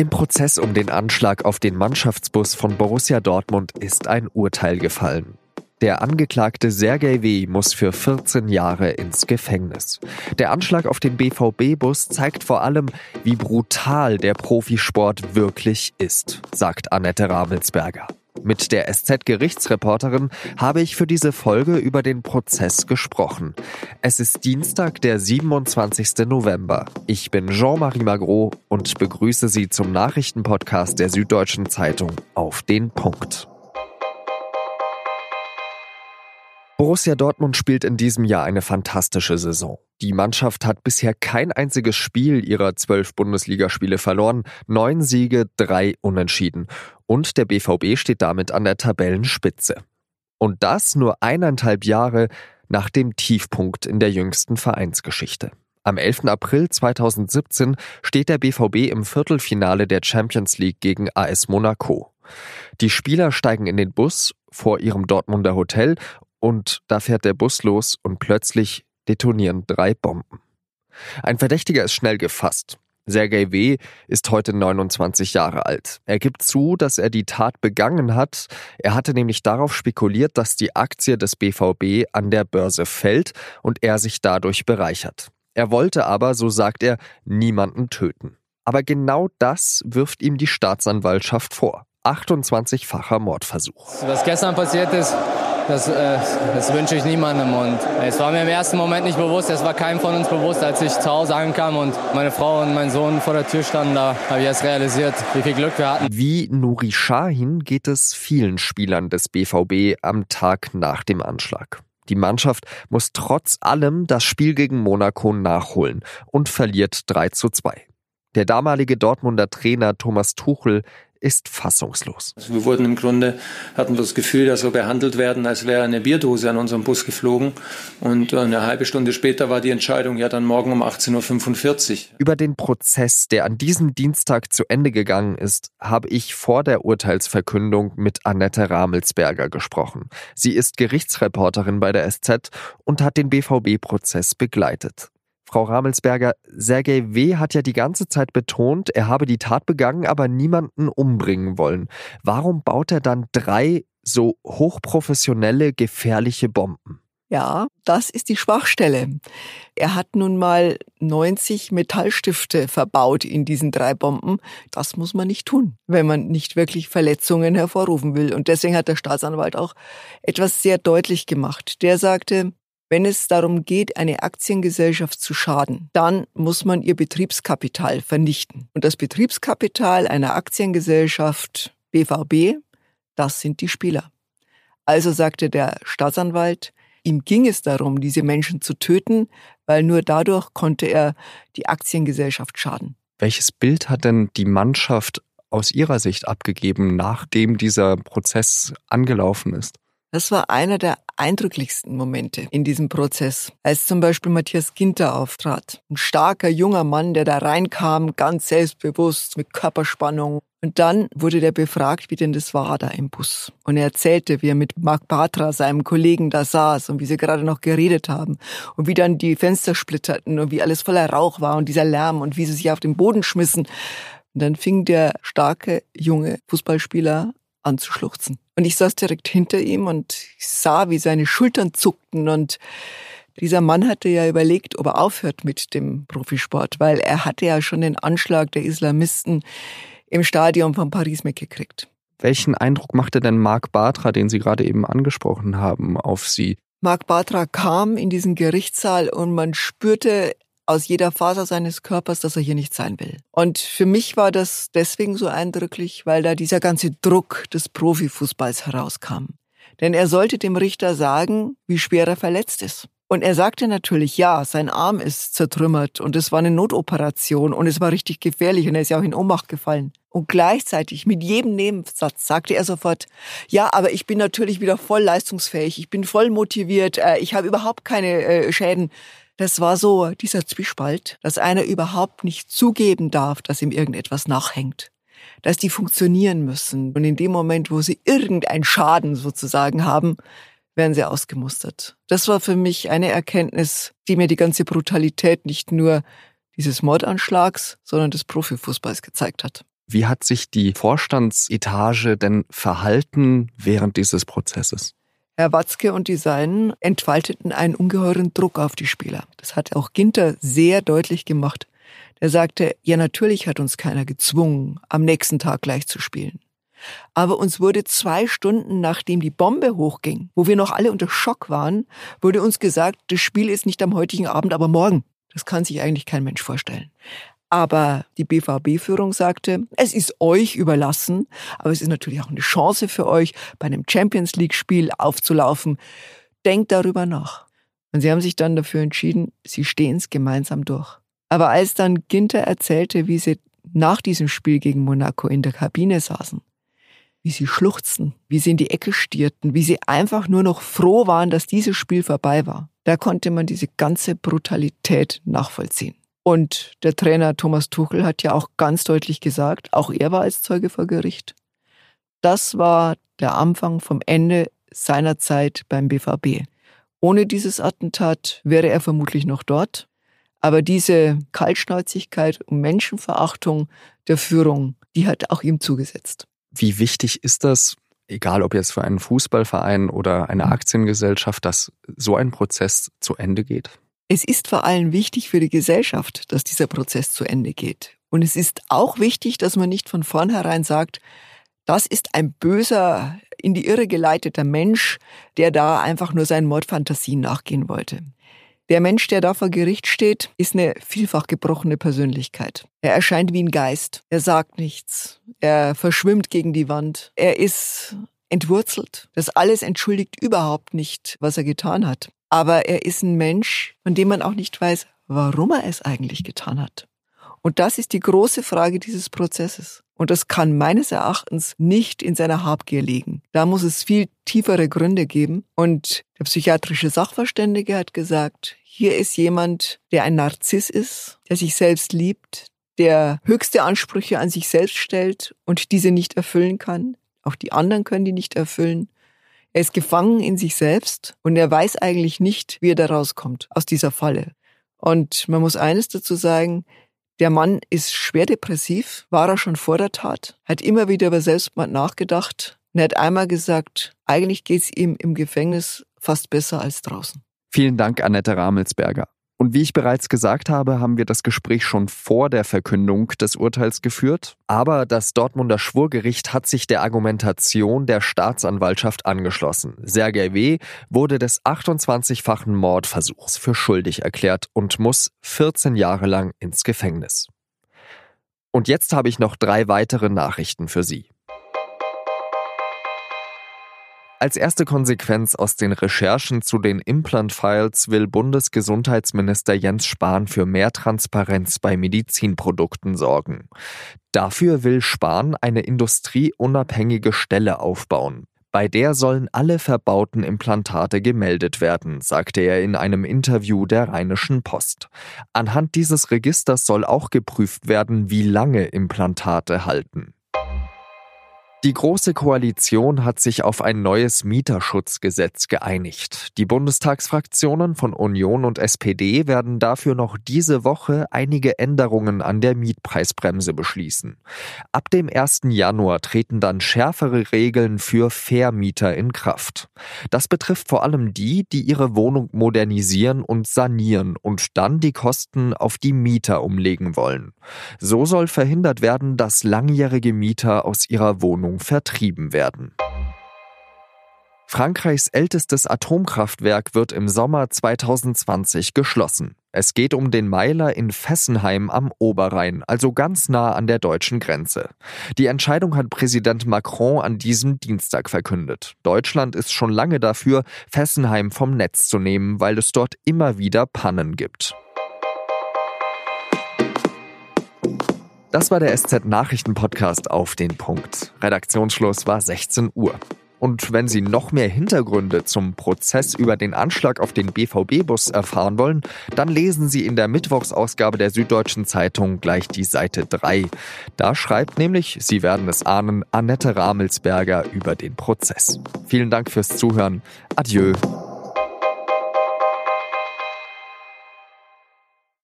Im Prozess um den Anschlag auf den Mannschaftsbus von Borussia Dortmund ist ein Urteil gefallen. Der Angeklagte Sergei W. muss für 14 Jahre ins Gefängnis. Der Anschlag auf den BVB-Bus zeigt vor allem, wie brutal der Profisport wirklich ist, sagt Annette Ramelsberger. Mit der SZ-Gerichtsreporterin habe ich für diese Folge über den Prozess gesprochen. Es ist Dienstag, der 27. November. Ich bin Jean-Marie Magro und begrüße Sie zum Nachrichtenpodcast der Süddeutschen Zeitung auf den Punkt. Borussia Dortmund spielt in diesem Jahr eine fantastische Saison. Die Mannschaft hat bisher kein einziges Spiel ihrer zwölf Bundesligaspiele verloren, neun Siege, drei Unentschieden. Und der BVB steht damit an der Tabellenspitze. Und das nur eineinhalb Jahre nach dem Tiefpunkt in der jüngsten Vereinsgeschichte. Am 11. April 2017 steht der BVB im Viertelfinale der Champions League gegen AS Monaco. Die Spieler steigen in den Bus vor ihrem Dortmunder Hotel und da fährt der Bus los und plötzlich detonieren drei Bomben. Ein Verdächtiger ist schnell gefasst. Sergei W. ist heute 29 Jahre alt. Er gibt zu, dass er die Tat begangen hat. Er hatte nämlich darauf spekuliert, dass die Aktie des BVB an der Börse fällt und er sich dadurch bereichert. Er wollte aber, so sagt er, niemanden töten. Aber genau das wirft ihm die Staatsanwaltschaft vor. 28-facher Mordversuch. Was gestern passiert ist, das, äh, das wünsche ich niemandem. Und es war mir im ersten Moment nicht bewusst, es war keinem von uns bewusst, als ich zu Hause ankam und meine Frau und mein Sohn vor der Tür standen, da habe ich erst realisiert, wie viel Glück wir hatten. Wie Nuri Shahin geht es vielen Spielern des BVB am Tag nach dem Anschlag. Die Mannschaft muss trotz allem das Spiel gegen Monaco nachholen und verliert 3 zu 2. Der damalige Dortmunder Trainer Thomas Tuchel ist fassungslos. Also wir wurden im Grunde, hatten das Gefühl, dass wir behandelt werden, als wäre eine Bierdose an unserem Bus geflogen. Und eine halbe Stunde später war die Entscheidung ja dann morgen um 18.45 Uhr. Über den Prozess, der an diesem Dienstag zu Ende gegangen ist, habe ich vor der Urteilsverkündung mit Annette Ramelsberger gesprochen. Sie ist Gerichtsreporterin bei der SZ und hat den BVB-Prozess begleitet. Frau Ramelsberger, Sergei W. hat ja die ganze Zeit betont, er habe die Tat begangen, aber niemanden umbringen wollen. Warum baut er dann drei so hochprofessionelle, gefährliche Bomben? Ja, das ist die Schwachstelle. Er hat nun mal 90 Metallstifte verbaut in diesen drei Bomben. Das muss man nicht tun, wenn man nicht wirklich Verletzungen hervorrufen will. Und deswegen hat der Staatsanwalt auch etwas sehr deutlich gemacht. Der sagte, wenn es darum geht, eine Aktiengesellschaft zu schaden, dann muss man ihr Betriebskapital vernichten. Und das Betriebskapital einer Aktiengesellschaft BVB, das sind die Spieler. Also sagte der Staatsanwalt, ihm ging es darum, diese Menschen zu töten, weil nur dadurch konnte er die Aktiengesellschaft schaden. Welches Bild hat denn die Mannschaft aus Ihrer Sicht abgegeben, nachdem dieser Prozess angelaufen ist? Das war einer der eindrücklichsten Momente in diesem Prozess, als zum Beispiel Matthias Ginter auftrat. Ein starker junger Mann, der da reinkam, ganz selbstbewusst, mit Körperspannung. Und dann wurde der befragt, wie denn das war da im Bus. Und er erzählte, wie er mit Marc Batra, seinem Kollegen, da saß und wie sie gerade noch geredet haben. Und wie dann die Fenster splitterten und wie alles voller Rauch war und dieser Lärm und wie sie sich auf den Boden schmissen. Und dann fing der starke junge Fußballspieler an zu schluchzen. Und ich saß direkt hinter ihm und ich sah, wie seine Schultern zuckten und dieser Mann hatte ja überlegt, ob er aufhört mit dem Profisport, weil er hatte ja schon den Anschlag der Islamisten im Stadion von Paris mitgekriegt. Welchen Eindruck machte denn Marc Bartra, den Sie gerade eben angesprochen haben, auf Sie? Marc Bartra kam in diesen Gerichtssaal und man spürte, aus jeder Faser seines Körpers, dass er hier nicht sein will. Und für mich war das deswegen so eindrücklich, weil da dieser ganze Druck des Profifußballs herauskam. Denn er sollte dem Richter sagen, wie schwer er verletzt ist. Und er sagte natürlich, ja, sein Arm ist zertrümmert und es war eine Notoperation und es war richtig gefährlich und er ist ja auch in Ohnmacht gefallen. Und gleichzeitig mit jedem Nebensatz sagte er sofort, ja, aber ich bin natürlich wieder voll leistungsfähig, ich bin voll motiviert, äh, ich habe überhaupt keine äh, Schäden. Das war so dieser Zwiespalt, dass einer überhaupt nicht zugeben darf, dass ihm irgendetwas nachhängt. Dass die funktionieren müssen. Und in dem Moment, wo sie irgendeinen Schaden sozusagen haben, werden sie ausgemustert. Das war für mich eine Erkenntnis, die mir die ganze Brutalität nicht nur dieses Mordanschlags, sondern des Profifußballs gezeigt hat. Wie hat sich die Vorstandsetage denn verhalten während dieses Prozesses? Herr Watzke und die Seinen entfalteten einen ungeheuren Druck auf die Spieler. Das hat auch Ginter sehr deutlich gemacht. Er sagte, ja natürlich hat uns keiner gezwungen, am nächsten Tag gleich zu spielen. Aber uns wurde zwei Stunden nachdem die Bombe hochging, wo wir noch alle unter Schock waren, wurde uns gesagt, das Spiel ist nicht am heutigen Abend, aber morgen. Das kann sich eigentlich kein Mensch vorstellen. Aber die BVB-Führung sagte, es ist euch überlassen, aber es ist natürlich auch eine Chance für euch, bei einem Champions League-Spiel aufzulaufen. Denkt darüber nach. Und sie haben sich dann dafür entschieden, sie stehen es gemeinsam durch. Aber als dann Ginter erzählte, wie sie nach diesem Spiel gegen Monaco in der Kabine saßen, wie sie schluchzten, wie sie in die Ecke stierten, wie sie einfach nur noch froh waren, dass dieses Spiel vorbei war. Da konnte man diese ganze Brutalität nachvollziehen. Und der Trainer Thomas Tuchel hat ja auch ganz deutlich gesagt, auch er war als Zeuge vor Gericht. Das war der Anfang vom Ende seiner Zeit beim BVB. Ohne dieses Attentat wäre er vermutlich noch dort. Aber diese Kaltschnäuzigkeit und Menschenverachtung der Führung, die hat auch ihm zugesetzt. Wie wichtig ist das, egal ob jetzt für einen Fußballverein oder eine mhm. Aktiengesellschaft, dass so ein Prozess zu Ende geht? Es ist vor allem wichtig für die Gesellschaft, dass dieser Prozess zu Ende geht. Und es ist auch wichtig, dass man nicht von vornherein sagt, das ist ein böser, in die Irre geleiteter Mensch, der da einfach nur seinen Mordfantasien nachgehen wollte. Der Mensch, der da vor Gericht steht, ist eine vielfach gebrochene Persönlichkeit. Er erscheint wie ein Geist. Er sagt nichts. Er verschwimmt gegen die Wand. Er ist entwurzelt. Das alles entschuldigt überhaupt nicht, was er getan hat. Aber er ist ein Mensch, von dem man auch nicht weiß, warum er es eigentlich getan hat. Und das ist die große Frage dieses Prozesses. Und das kann meines Erachtens nicht in seiner Habgier liegen. Da muss es viel tiefere Gründe geben. Und der psychiatrische Sachverständige hat gesagt, hier ist jemand, der ein Narziss ist, der sich selbst liebt, der höchste Ansprüche an sich selbst stellt und diese nicht erfüllen kann. Auch die anderen können die nicht erfüllen. Er ist gefangen in sich selbst und er weiß eigentlich nicht, wie er da rauskommt aus dieser Falle. Und man muss eines dazu sagen, der Mann ist schwer depressiv, war er schon vor der Tat, hat immer wieder über Selbstmord nachgedacht und er hat einmal gesagt, eigentlich geht's ihm im Gefängnis fast besser als draußen. Vielen Dank, Annette Ramelsberger. Und wie ich bereits gesagt habe, haben wir das Gespräch schon vor der Verkündung des Urteils geführt. Aber das Dortmunder Schwurgericht hat sich der Argumentation der Staatsanwaltschaft angeschlossen. Sergei W. wurde des 28-fachen Mordversuchs für schuldig erklärt und muss 14 Jahre lang ins Gefängnis. Und jetzt habe ich noch drei weitere Nachrichten für Sie. Als erste Konsequenz aus den Recherchen zu den Implant-Files will Bundesgesundheitsminister Jens Spahn für mehr Transparenz bei Medizinprodukten sorgen. Dafür will Spahn eine industrieunabhängige Stelle aufbauen. Bei der sollen alle verbauten Implantate gemeldet werden, sagte er in einem Interview der Rheinischen Post. Anhand dieses Registers soll auch geprüft werden, wie lange Implantate halten. Die Große Koalition hat sich auf ein neues Mieterschutzgesetz geeinigt. Die Bundestagsfraktionen von Union und SPD werden dafür noch diese Woche einige Änderungen an der Mietpreisbremse beschließen. Ab dem 1. Januar treten dann schärfere Regeln für Vermieter in Kraft. Das betrifft vor allem die, die ihre Wohnung modernisieren und sanieren und dann die Kosten auf die Mieter umlegen wollen. So soll verhindert werden, dass langjährige Mieter aus ihrer Wohnung Wohnung vertrieben werden. Frankreichs ältestes Atomkraftwerk wird im Sommer 2020 geschlossen. Es geht um den Meiler in Fessenheim am Oberrhein, also ganz nah an der deutschen Grenze. Die Entscheidung hat Präsident Macron an diesem Dienstag verkündet. Deutschland ist schon lange dafür, Fessenheim vom Netz zu nehmen, weil es dort immer wieder Pannen gibt. Das war der SZ Nachrichten Podcast auf den Punkt. Redaktionsschluss war 16 Uhr. Und wenn Sie noch mehr Hintergründe zum Prozess über den Anschlag auf den BVB-Bus erfahren wollen, dann lesen Sie in der Mittwochsausgabe der Süddeutschen Zeitung gleich die Seite 3. Da schreibt nämlich, Sie werden es ahnen, Annette Ramelsberger über den Prozess. Vielen Dank fürs Zuhören. Adieu.